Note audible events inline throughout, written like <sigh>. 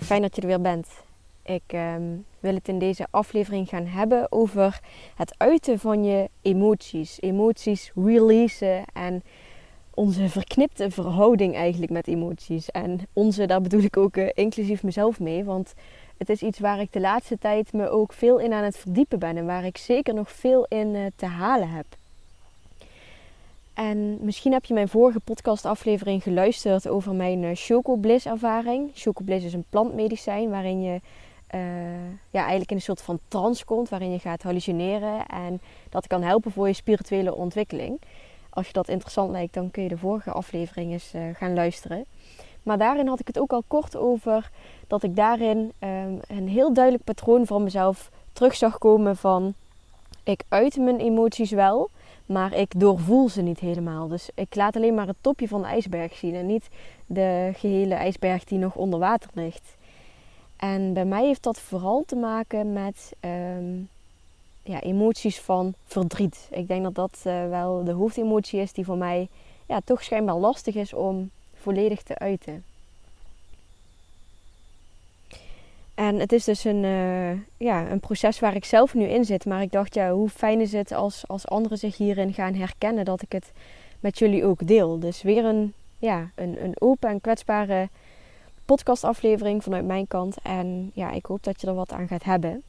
Fijn dat je er weer bent. Ik ehm, wil het in deze aflevering gaan hebben over het uiten van je emoties. Emoties releasen en onze verknipte verhouding eigenlijk met emoties. En onze, daar bedoel ik ook uh, inclusief mezelf mee. Want het is iets waar ik de laatste tijd me ook veel in aan het verdiepen ben. En waar ik zeker nog veel in uh, te halen heb. En misschien heb je mijn vorige podcastaflevering geluisterd over mijn uh, Chocobliss ervaring. Chocobliss is een plantmedicijn waarin je uh, ja, eigenlijk in een soort van trance komt. Waarin je gaat hallucineren. En dat kan helpen voor je spirituele ontwikkeling. Als je dat interessant lijkt, dan kun je de vorige aflevering eens uh, gaan luisteren. Maar daarin had ik het ook al kort over dat ik daarin um, een heel duidelijk patroon van mezelf terug zag komen van... Ik uit mijn emoties wel, maar ik doorvoel ze niet helemaal. Dus ik laat alleen maar het topje van de ijsberg zien en niet de gehele ijsberg die nog onder water ligt. En bij mij heeft dat vooral te maken met um, ja, emoties van verdriet. Ik denk dat dat uh, wel de hoofdemotie is die voor mij ja, toch schijnbaar lastig is om volledig te uiten. En het is dus een, uh, ja, een proces waar ik zelf nu in zit. Maar ik dacht, ja, hoe fijn is het als, als anderen zich hierin gaan herkennen dat ik het met jullie ook deel. Dus weer een, ja, een, een open en kwetsbare podcastaflevering vanuit mijn kant. En ja, ik hoop dat je er wat aan gaat hebben.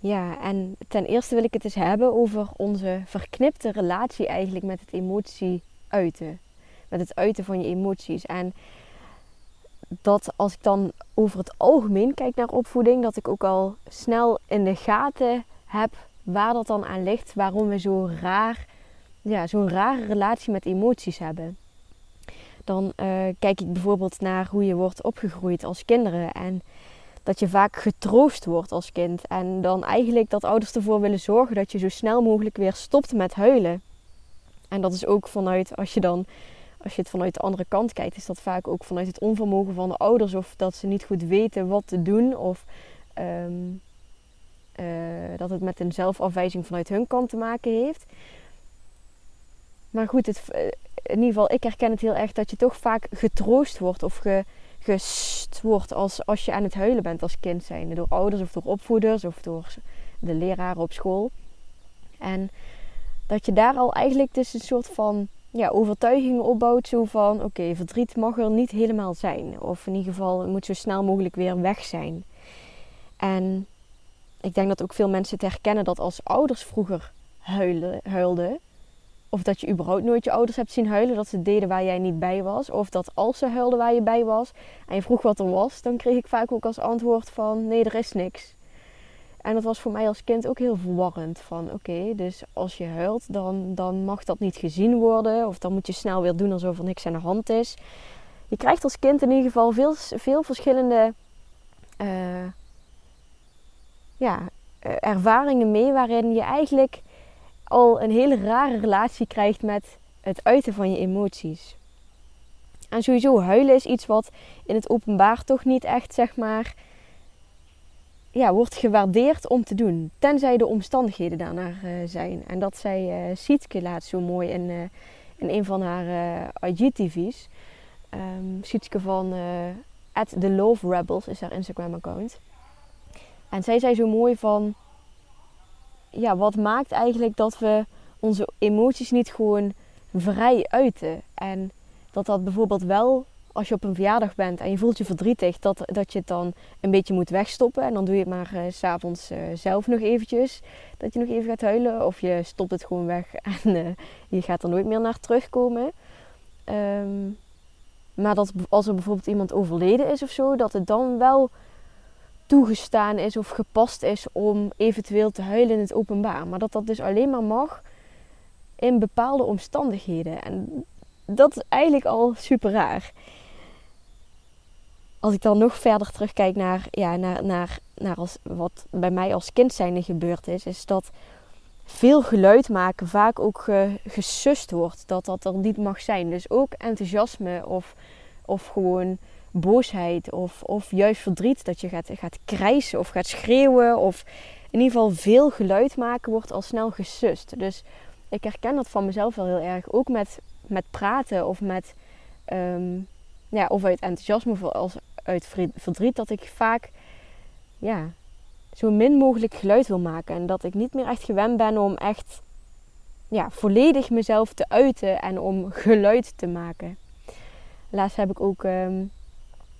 Ja, en ten eerste wil ik het eens hebben over onze verknipte relatie eigenlijk met het emotie uiten met het uiten van je emoties. En dat als ik dan over het algemeen kijk naar opvoeding, dat ik ook al snel in de gaten heb waar dat dan aan ligt, waarom we zo raar, ja, zo'n rare relatie met emoties hebben. Dan uh, kijk ik bijvoorbeeld naar hoe je wordt opgegroeid als kinderen en dat je vaak getroost wordt als kind. En dan eigenlijk dat ouders ervoor willen zorgen dat je zo snel mogelijk weer stopt met huilen. En dat is ook vanuit als je dan als je het vanuit de andere kant kijkt, is dat vaak ook vanuit het onvermogen van de ouders of dat ze niet goed weten wat te doen of um, uh, dat het met een zelfafwijzing vanuit hun kant te maken heeft. Maar goed, het, eh, in ieder geval, ik herken het heel erg dat je toch vaak getroost wordt of ge, gest wordt als, als je aan het huilen bent als kind zijn. Door ouders of door opvoeders of door de leraren op school. En dat je daar al eigenlijk dus een soort van ja, overtuigingen opbouwt. Zo van, oké, verdriet mag er niet helemaal zijn. Of in ieder geval, het moet zo snel mogelijk weer weg zijn. En ik denk dat ook veel mensen het herkennen dat als ouders vroeger huilden, huilden of dat je überhaupt nooit je ouders hebt zien huilen, dat ze deden waar jij niet bij was. Of dat als ze huilden waar je bij was en je vroeg wat er was, dan kreeg ik vaak ook als antwoord van nee, er is niks. En dat was voor mij als kind ook heel verwarrend. Van oké, dus als je huilt, dan, dan mag dat niet gezien worden. Of dan moet je snel weer doen alsof er niks aan de hand is. Je krijgt als kind in ieder geval veel, veel verschillende uh, ja, uh, ervaringen mee. Waarin je eigenlijk al een hele rare relatie krijgt met het uiten van je emoties. En sowieso huilen is iets wat in het openbaar toch niet echt, zeg maar ja, wordt gewaardeerd om te doen. Tenzij de omstandigheden daarnaar uh, zijn. En dat zei uh, Sietke laatst zo mooi in, uh, in een van haar IGTV's. Um, Sietke van at The Love Rebels is haar Instagram account. En zij zei zo mooi van... Ja, wat maakt eigenlijk dat we onze emoties niet gewoon vrij uiten? En dat dat bijvoorbeeld wel als je op een verjaardag bent en je voelt je verdrietig, dat, dat je het dan een beetje moet wegstoppen. En dan doe je het maar uh, s'avonds uh, zelf nog eventjes. Dat je nog even gaat huilen. Of je stopt het gewoon weg <laughs> en uh, je gaat er nooit meer naar terugkomen. Ehm, maar dat als er bijvoorbeeld iemand overleden is of zo, dat het dan wel toegestaan is of gepast is om eventueel te huilen in het openbaar. Maar dat dat dus alleen maar mag in bepaalde omstandigheden. En dat is eigenlijk al super raar. Als ik dan nog verder terugkijk naar, ja, naar, naar, naar als, wat bij mij als kind zijnde gebeurd is, is dat veel geluid maken vaak ook gesust wordt. Dat dat er niet mag zijn. Dus ook enthousiasme of, of gewoon boosheid of, of juist verdriet. Dat je gaat, gaat krijsen of gaat schreeuwen. Of in ieder geval veel geluid maken wordt al snel gesust. Dus ik herken dat van mezelf wel heel erg. Ook met, met praten of met... Um, ja, of uit enthousiasme of als uit verdriet. Dat ik vaak... Ja, zo min mogelijk geluid wil maken. En dat ik niet meer echt gewend ben om echt ja, volledig mezelf te uiten en om geluid te maken. Laatst heb ik ook ehm,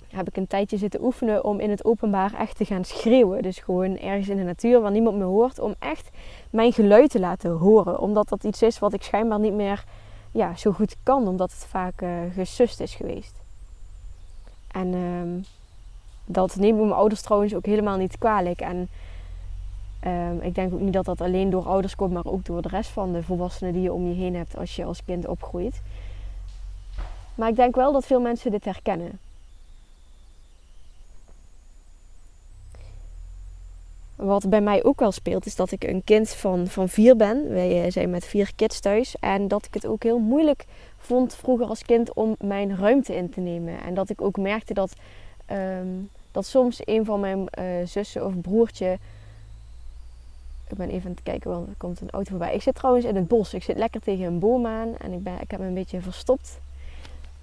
heb ik een tijdje zitten oefenen om in het openbaar echt te gaan schreeuwen. Dus gewoon ergens in de natuur waar niemand me hoort. Om echt mijn geluid te laten horen. Omdat dat iets is wat ik schijnbaar niet meer ja, zo goed kan. Omdat het vaak uh, gesust is geweest. En um, dat nemen mijn ouders trouwens ook helemaal niet kwalijk. En um, ik denk ook niet dat dat alleen door ouders komt, maar ook door de rest van de volwassenen die je om je heen hebt als je als kind opgroeit. Maar ik denk wel dat veel mensen dit herkennen. Wat bij mij ook wel speelt, is dat ik een kind van, van vier ben. Wij eh, zijn met vier kids thuis. En dat ik het ook heel moeilijk vond vroeger als kind om mijn ruimte in te nemen. En dat ik ook merkte dat um, dat soms een van mijn uh, zussen of broertje. Ik ben even aan het kijken, want er komt een auto voorbij. Ik zit trouwens in het bos. Ik zit lekker tegen een boom aan en ik, ben, ik heb me een beetje verstopt.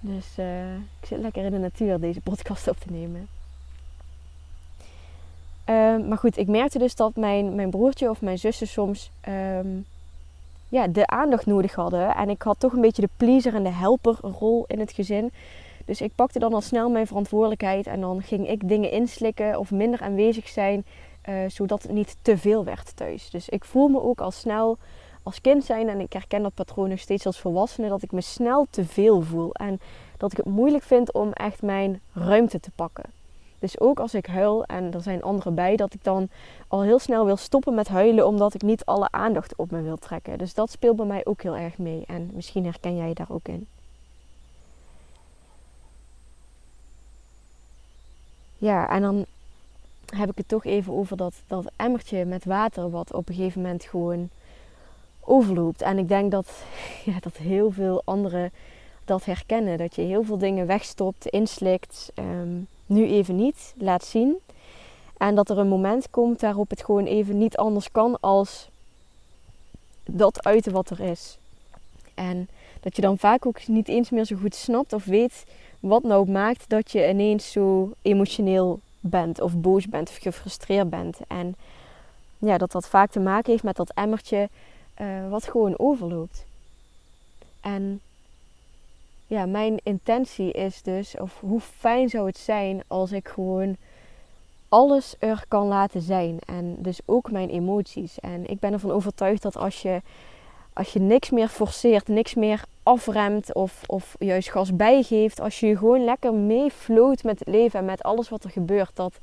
Dus uh, ik zit lekker in de natuur deze podcast op te nemen. Uh, maar goed, ik merkte dus dat mijn, mijn broertje of mijn zussen soms um, ja, de aandacht nodig hadden. En ik had toch een beetje de pleaser en de helperrol in het gezin. Dus ik pakte dan al snel mijn verantwoordelijkheid en dan ging ik dingen inslikken of minder aanwezig zijn, uh, zodat het niet te veel werd thuis. Dus ik voel me ook al snel als kind zijn en ik herken dat patroon nog steeds als volwassene, dat ik me snel te veel voel en dat ik het moeilijk vind om echt mijn ruimte te pakken. Dus ook als ik huil en er zijn anderen bij, dat ik dan al heel snel wil stoppen met huilen omdat ik niet alle aandacht op me wil trekken. Dus dat speelt bij mij ook heel erg mee en misschien herken jij daar ook in. Ja, en dan heb ik het toch even over dat, dat emmertje met water, wat op een gegeven moment gewoon overloopt. En ik denk dat, <laughs> ja, dat heel veel anderen dat herkennen. Dat je heel veel dingen wegstopt, inslikt, ehm, nu even niet, laat zien. En dat er een moment komt waarop het gewoon even niet anders kan als dat uiten wat er is. En dat je dan vaak ook niet eens meer zo goed snapt of weet wat nou maakt dat je ineens zo emotioneel bent of boos bent of gefrustreerd bent. En ja, dat dat vaak te maken heeft met dat emmertje uh, wat gewoon overloopt. En ja, mijn intentie is dus, of hoe fijn zou het zijn als ik gewoon alles er kan laten zijn. En dus ook mijn emoties. En ik ben ervan overtuigd dat als je, als je niks meer forceert, niks meer afremt of, of juist gas bijgeeft. Als je gewoon lekker meefloot met het leven en met alles wat er gebeurt. Dat,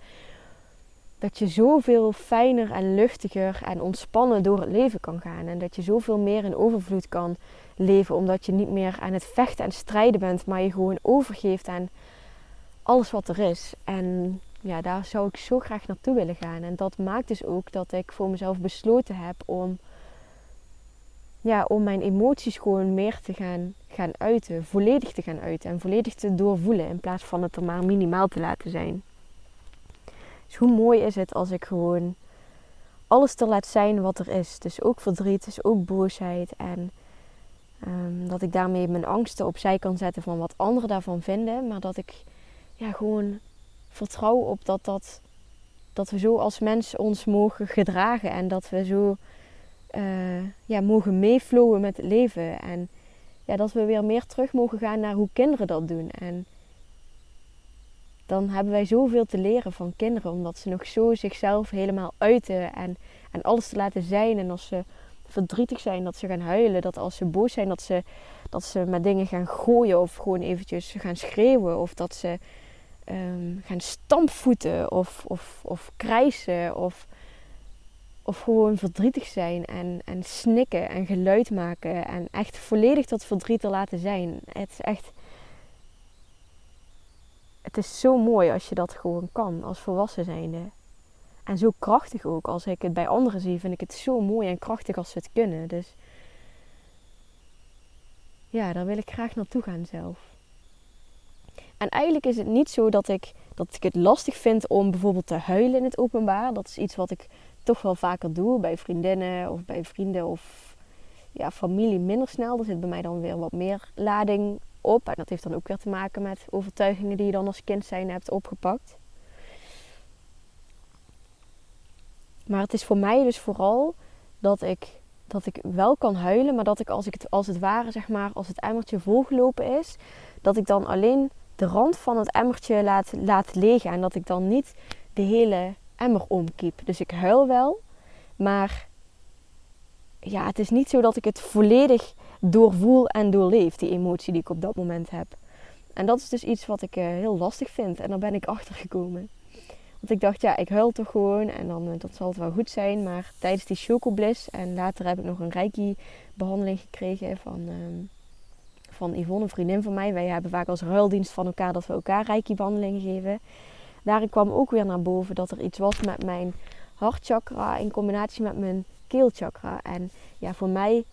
dat je zoveel fijner en luchtiger en ontspannen door het leven kan gaan. En dat je zoveel meer in overvloed kan leven. Omdat je niet meer aan het vechten en strijden bent. Maar je gewoon overgeeft aan alles wat er is. En ja, daar zou ik zo graag naartoe willen gaan. En dat maakt dus ook dat ik voor mezelf besloten heb om ja, om mijn emoties gewoon meer te gaan, gaan uiten. Volledig te gaan uiten en volledig te doorvoelen. In plaats van het er maar minimaal te laten zijn. Dus hoe mooi is het als ik gewoon alles te laat zijn wat er is. Dus ook verdriet, dus ook boosheid. En um, dat ik daarmee mijn angsten opzij kan zetten van wat anderen daarvan vinden. Maar dat ik ja, gewoon vertrouw op dat, dat, dat we zo als mens ons mogen gedragen. En dat we zo uh, ja, mogen meeflowen met het leven. En ja, dat we weer meer terug mogen gaan naar hoe kinderen dat doen. En dan hebben wij zoveel te leren van kinderen, omdat ze nog zo zichzelf helemaal uiten en, en alles te laten zijn. En als ze verdrietig zijn, dat ze gaan huilen. Dat als ze boos zijn, dat ze, dat ze met dingen gaan gooien of gewoon eventjes gaan schreeuwen. Of dat ze um, gaan stampvoeten of, of, of krijsen of, of gewoon verdrietig zijn en, en snikken en geluid maken en echt volledig dat verdriet er laten zijn. Het is echt. Het is zo mooi als je dat gewoon kan als volwassen zijnde. En zo krachtig ook. Als ik het bij anderen zie, vind ik het zo mooi en krachtig als ze het kunnen. Dus ja, daar wil ik graag naartoe gaan zelf. En eigenlijk is het niet zo dat ik, dat ik het lastig vind om bijvoorbeeld te huilen in het openbaar. Dat is iets wat ik toch wel vaker doe bij vriendinnen of bij vrienden of ja, familie minder snel. Er zit bij mij dan weer wat meer lading op. En dat heeft dan ook weer te maken met overtuigingen die je dan als kind zijn hebt opgepakt. Maar het is voor mij dus vooral dat ik, dat ik wel kan huilen, maar dat ik als, ik het, als het ware, zeg maar, als het emmertje volgelopen is, dat ik dan alleen de rand van het emmertje laat, laat legen en dat ik dan niet de hele emmer omkiep. Dus ik huil wel, maar ja, het is niet zo dat ik het volledig doorvoel en doorleef, die emotie die ik op dat moment heb. En dat is dus iets wat ik uh, heel lastig vind en daar ben ik <laughs> achter gekomen. Want ik dacht, ja, ik huil toch gewoon en dan uh, dat zal het wel goed zijn. Maar tijdens die chocobliss en later heb ik nog een reiki-behandeling gekregen van, uh, van Yvonne, een vriendin van mij. Wij hebben vaak als ruildienst van elkaar dat we elkaar reiki-behandelingen geven. Daarin kwam ook weer naar boven dat er iets was met mijn hartchakra in combinatie met mijn keelchakra. En ja, voor mij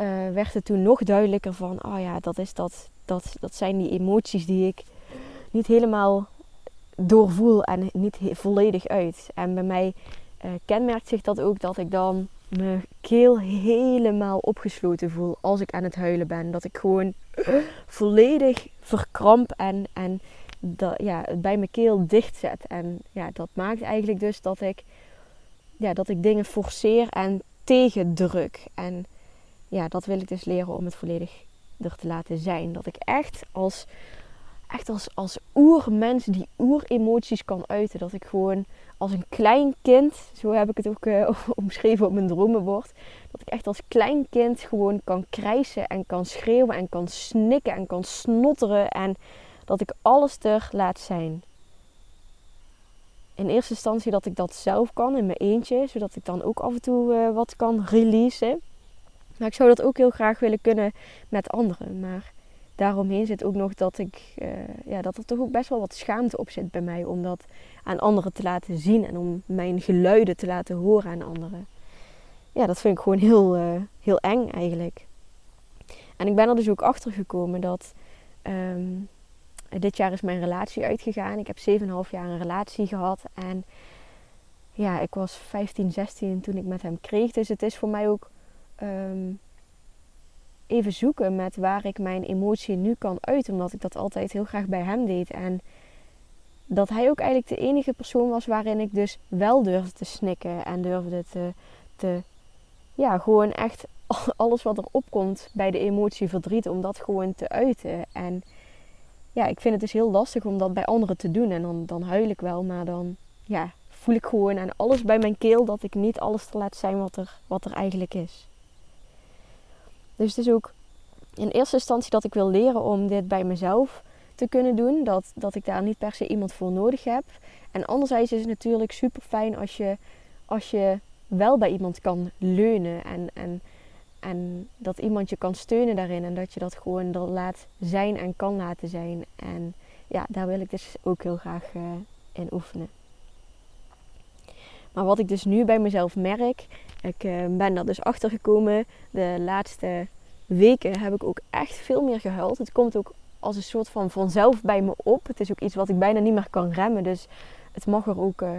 uh, werd het toen nog duidelijker van, oh ja, dat, is dat, dat, dat zijn die emoties die ik niet helemaal doorvoel en niet volledig uit. En bij mij uh, kenmerkt zich dat ook dat ik dan mijn keel helemaal opgesloten voel als ik aan het huilen ben. Dat ik gewoon volledig verkramp en, en dat, ja, bij mijn keel dicht zet. En ja, dat maakt eigenlijk dus dat ik, ja, dat ik dingen forceer en tegendruk. En ja, dat wil ik dus leren om het volledig er te laten zijn. Dat ik echt als echt als, als oermens die oeremoties kan uiten. Dat ik gewoon als een klein kind, zo heb ik het ook uh, <laughs> omschreven op mijn dromenbord. Dat ik echt als klein kind gewoon kan krijsen en kan schreeuwen en kan snikken en kan snotteren. En dat ik alles er laat zijn. In eerste instantie dat ik dat zelf kan in mijn eentje, zodat ik dan ook af en toe uh, wat kan releasen. Maar ik zou dat ook heel graag willen kunnen met anderen. Maar daaromheen zit ook nog dat ik uh, ja, dat er toch ook best wel wat schaamte op zit bij mij om dat aan anderen te laten zien en om mijn geluiden te laten horen aan anderen. Ja, dat vind ik gewoon heel, uh, heel eng eigenlijk. En ik ben er dus ook achter gekomen dat um, dit jaar is mijn relatie uitgegaan. Ik heb 7,5 jaar een relatie gehad en ja, ik was 15, 16 toen ik met hem kreeg. Dus het is voor mij ook um, even zoeken met waar ik mijn emotie nu kan uiten. Omdat ik dat altijd heel graag bij hem deed. En dat hij ook eigenlijk de enige persoon was waarin ik dus wel durfde te snikken. En durfde te, te ja, gewoon echt <laughs> alles wat er opkomt bij de emotie verdriet. Om dat gewoon te uiten. En ja, ik vind het dus heel lastig om dat bij anderen te doen. En dan, dan huil ik wel, maar dan ja, voel ik gewoon aan alles bij mijn keel dat ik niet alles te laat zijn wat er, wat er eigenlijk is. Dus het is ook in eerste instantie dat ik wil leren om dit bij mezelf te kunnen doen. Dat, dat ik daar niet per se iemand voor nodig heb. En anderzijds is het natuurlijk super fijn als je, als je wel bij iemand kan leunen. En, en, en dat iemand je kan steunen daarin. En dat je dat gewoon laat zijn en kan laten zijn. En ja, daar wil ik dus ook heel graag uh, in oefenen. Maar wat ik dus nu bij mezelf merk, ik uh, ben er dus achter gekomen. De laatste weken heb ik ook echt veel meer gehuild. Het komt ook als een soort van vanzelf bij me op. Het is ook iets wat ik bijna niet meer kan remmen. Dus het mag er ook, uh,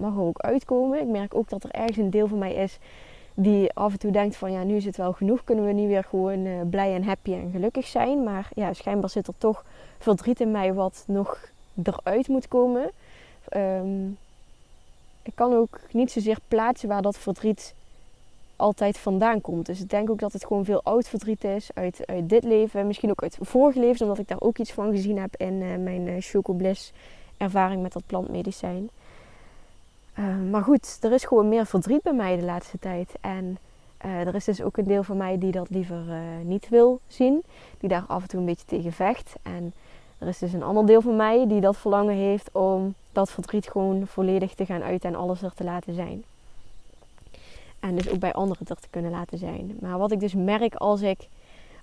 mag er ook uitkomen. Ik merk ook dat er ergens een deel van mij is die af en toe denkt van ja, nu is het wel genoeg. Kunnen we niet weer gewoon blij en happy en gelukkig zijn. Maar ja, schijnbaar zit er toch verdriet in mij wat nog eruit moet komen. Um, ik kan ook niet zozeer plaatsen waar dat verdriet altijd vandaan komt. Dus ik denk ook dat het gewoon veel oud verdriet is uit, uit dit leven. Misschien ook uit vorige levens, omdat ik daar ook iets van gezien heb in uh, mijn uh, Chocobliss ervaring met dat plantmedicijn. Uh, maar goed, er is gewoon meer verdriet bij mij de laatste tijd. En er is dus ook een deel van mij die dat liever niet wil zien. Die daar af en toe een beetje tegen vecht. En er is dus een ander deel van mij die dat verlangen heeft om dat verdriet gewoon volledig te gaan uiten en alles er te laten zijn. En dus ook bij anderen er te kunnen laten zijn. Maar wat ik dus merk als ik.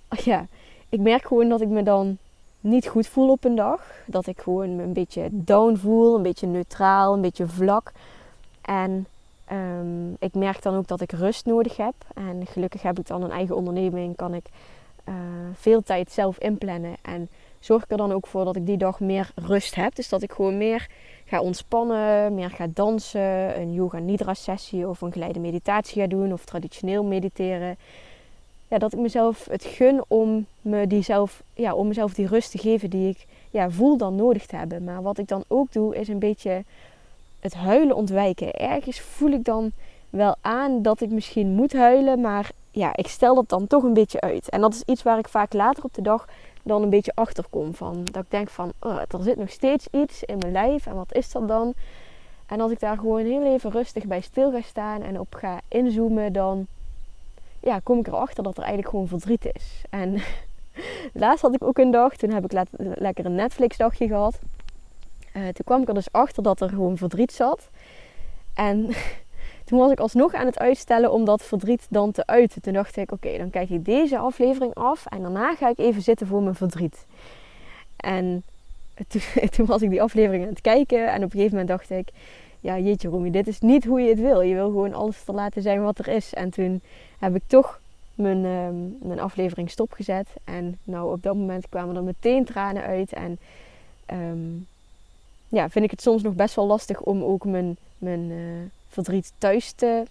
<laughs> Ja, ik merk gewoon dat ik me dan niet goed voel op een dag. Dat ik gewoon me een beetje down voel, een beetje neutraal, een beetje vlak. En um, ik merk dan ook dat ik rust nodig heb. En gelukkig heb ik dan een eigen onderneming, kan ik uh, veel tijd zelf inplannen. En zorg ik er dan ook voor dat ik die dag meer rust heb. Dus dat ik gewoon meer ga ontspannen, meer ga dansen, een yoga nidra sessie of een geleide meditatie ga doen of traditioneel mediteren. Ja, dat ik mezelf het gun om, me die zelf, ja, om mezelf die rust te geven die ik ja, voel dan nodig te hebben. Maar wat ik dan ook doe is een beetje het huilen ontwijken. Ergens voel ik dan wel aan dat ik misschien moet huilen, maar ja, ik stel dat dan toch een beetje uit. En dat is iets waar ik vaak later op de dag dan een beetje achter kom. Van, dat ik denk van, oh, er zit nog steeds iets in mijn lijf en wat is dat dan? En als ik daar gewoon heel even rustig bij stil ga staan en op ga inzoomen, dan ja, kom ik erachter dat er eigenlijk gewoon verdriet is. En <laughs> laatst had ik ook een dag, toen heb ik lekker een Netflix dagje gehad. Uh, toen kwam ik er dus achter dat er gewoon verdriet zat. En toen was ik alsnog aan het uitstellen om dat verdriet dan te uiten. Toen dacht ik, oké, dan kijk ik deze aflevering af en daarna ga ik even zitten voor mijn verdriet. En toen, <laughs> toen, was ik die aflevering aan het kijken en op een gegeven moment dacht ik, ja jeetje Romy, dit is niet hoe je het wil. Je wil gewoon alles te laten zijn wat er is. En toen heb ik toch mijn, um, mijn aflevering stopgezet. En nou, op dat moment kwamen er meteen tranen uit. En um, ja, vind ik het soms nog best wel lastig om ook mijn, mijn uh, verdriet thuis te,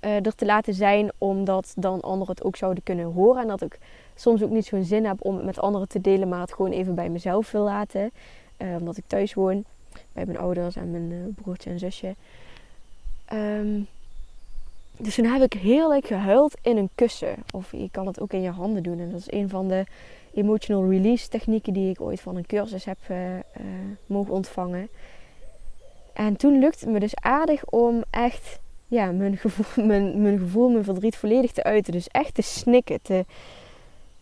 uh, er te laten zijn. Omdat dan anderen het ook zouden kunnen horen. En dat ik soms ook niet zo'n zin heb om het met anderen te delen. Maar het gewoon even bij mezelf wil laten. Uh, omdat ik thuis woon. Bij mijn ouders en mijn broertje en zusje. Um, dus toen heb ik heel erg gehuild in een kussen. Of je kan het ook in je handen doen. En dat is een van de emotional release technieken die ik ooit van een cursus heb mogen ontvangen. En toen lukte het me dus aardig om echt ja, mijn, gevoel, <laughs> mijn, mijn gevoel, mijn verdriet volledig te uiten. Dus echt te snikken, te,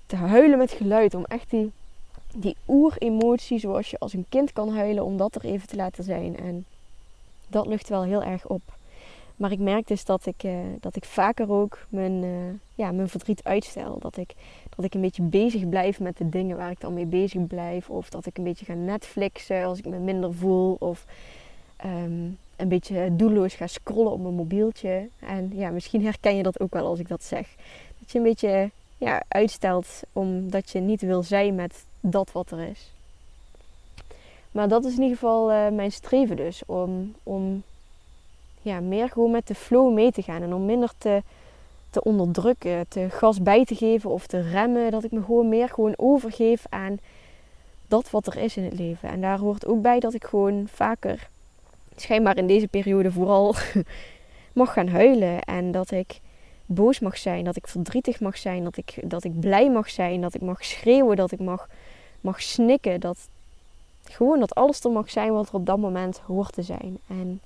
te huilen met geluid. Om echt die, die oeremotie, zoals je als een kind kan huilen, om dat er even te laten zijn. En dat lucht wel heel erg op. Maar ik merk dus dat ik, uh, dat ik vaker ook mijn, uh, ja, mijn verdriet uitstel. Dat ik, dat ik een beetje bezig blijf met de dingen waar ik dan mee bezig blijf. Of dat ik een beetje ga Netflixen als ik me minder voel. Of um, een beetje doelloos ga scrollen op mijn mobieltje. En ja, misschien herken je dat ook wel als ik dat zeg. Dat je een beetje ja, uitstelt omdat je niet wil zijn met dat wat er is. Maar dat is in ieder geval uh, mijn streven dus. Om, om ja, meer gewoon met de flow mee te gaan. En om minder te, te onderdrukken, te gas bij te geven of te remmen. Dat ik me gewoon meer gewoon overgeef aan dat wat er is in het leven. En daar hoort ook bij dat ik gewoon vaker, schijnbaar in deze periode vooral, <laughs> mag gaan huilen. En dat ik boos mag zijn, dat ik verdrietig mag zijn, dat ik, dat ik blij mag zijn, dat ik mag schreeuwen, dat ik mag, mag snikken. Dat gewoon dat alles er mag zijn wat er op dat moment hoort te zijn. En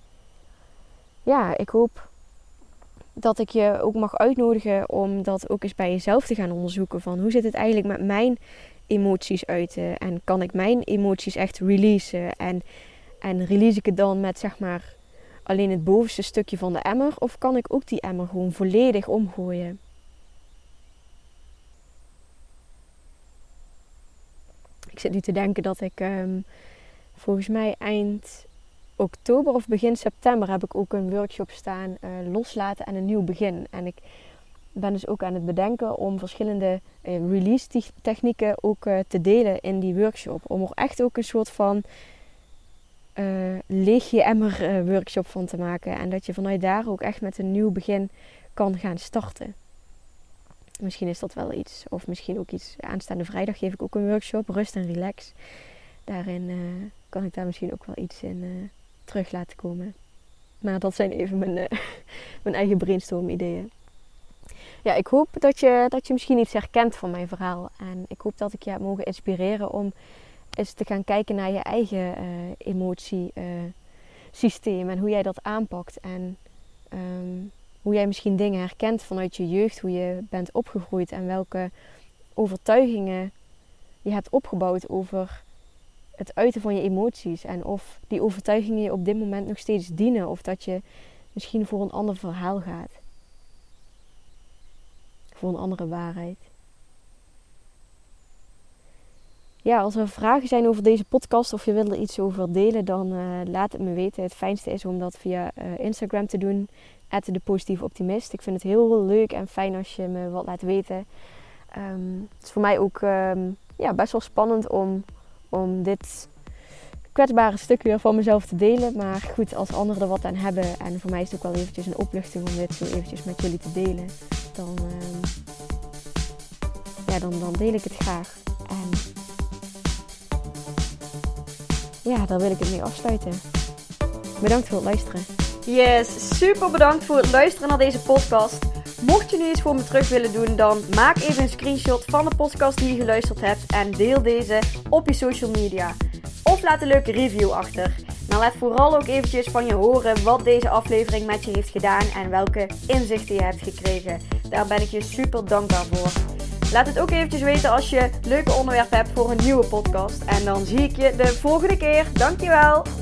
ja, ik hoop dat ik je ook mag uitnodigen om dat ook eens bij jezelf te gaan onderzoeken. Van hoe zit het eigenlijk met mijn emoties uiten? En kan ik mijn emoties echt releasen? En, en release ik het dan met zeg maar alleen het bovenste stukje van de emmer? Of kan ik ook die emmer gewoon volledig omgooien? Ik zit nu te denken dat ik um, volgens mij eind oktober of begin september heb ik ook een workshop staan uh, loslaten en een nieuw begin. En ik ben dus ook aan het bedenken om verschillende uh, release technieken ook uh, te delen in die workshop. Om er echt ook een soort van leeg je emmer workshop van te maken. En dat je vanuit daar ook echt met een nieuw begin kan gaan starten. Misschien is dat wel iets. Of misschien ook iets. Aanstaande vrijdag geef ik ook een workshop. Rust en relax. Daarin kan ik daar misschien ook wel iets in terug laten komen. Maar dat zijn even mijn, uh, <laughs> mijn eigen brainstorm ideeën. Ja, ik hoop dat je, dat je misschien iets herkent van mijn verhaal. En ik hoop dat ik je heb mogen inspireren om eens te gaan kijken naar je eigen uh, emotiesysteem uh, en hoe jij dat aanpakt. En um, hoe jij misschien dingen herkent vanuit je jeugd, hoe je bent opgegroeid en welke overtuigingen je hebt opgebouwd over het uiten van je emoties. En of die overtuigingen je op dit moment nog steeds dienen of dat je misschien voor een ander verhaal gaat. Voor een andere waarheid. Ja, als er vragen zijn over deze podcast of je wil er iets over delen, dan uh, laat het me weten. Het fijnste is om dat via uh, Instagram te doen, de positieve optimist. Ik vind het heel leuk en fijn als je me wat laat weten. Um, het is voor mij ook um, ja, best wel spannend om, om dit kwetsbare stuk weer van mezelf te delen. Maar goed, als anderen er wat aan hebben en voor mij is het ook wel eventjes een opluchting om dit zo eventjes met jullie te delen, dan, um, ja, dan, dan deel ik het graag. Ja, daar wil ik het mee afsluiten. Bedankt voor het luisteren. Yes, super bedankt voor het luisteren naar deze podcast. Mocht je nu iets voor me terug willen doen, dan maak even een screenshot van de podcast die je geluisterd hebt en deel deze op je social media. Of laat een leuke review achter. Maar laat vooral ook eventjes van je horen wat deze aflevering met je heeft gedaan en welke inzichten je hebt gekregen. Daar ben ik je super dankbaar voor. Laat het ook eventjes weten als je leuke onderwerpen hebt voor een nieuwe podcast. En dan zie ik je de volgende keer. Dankjewel!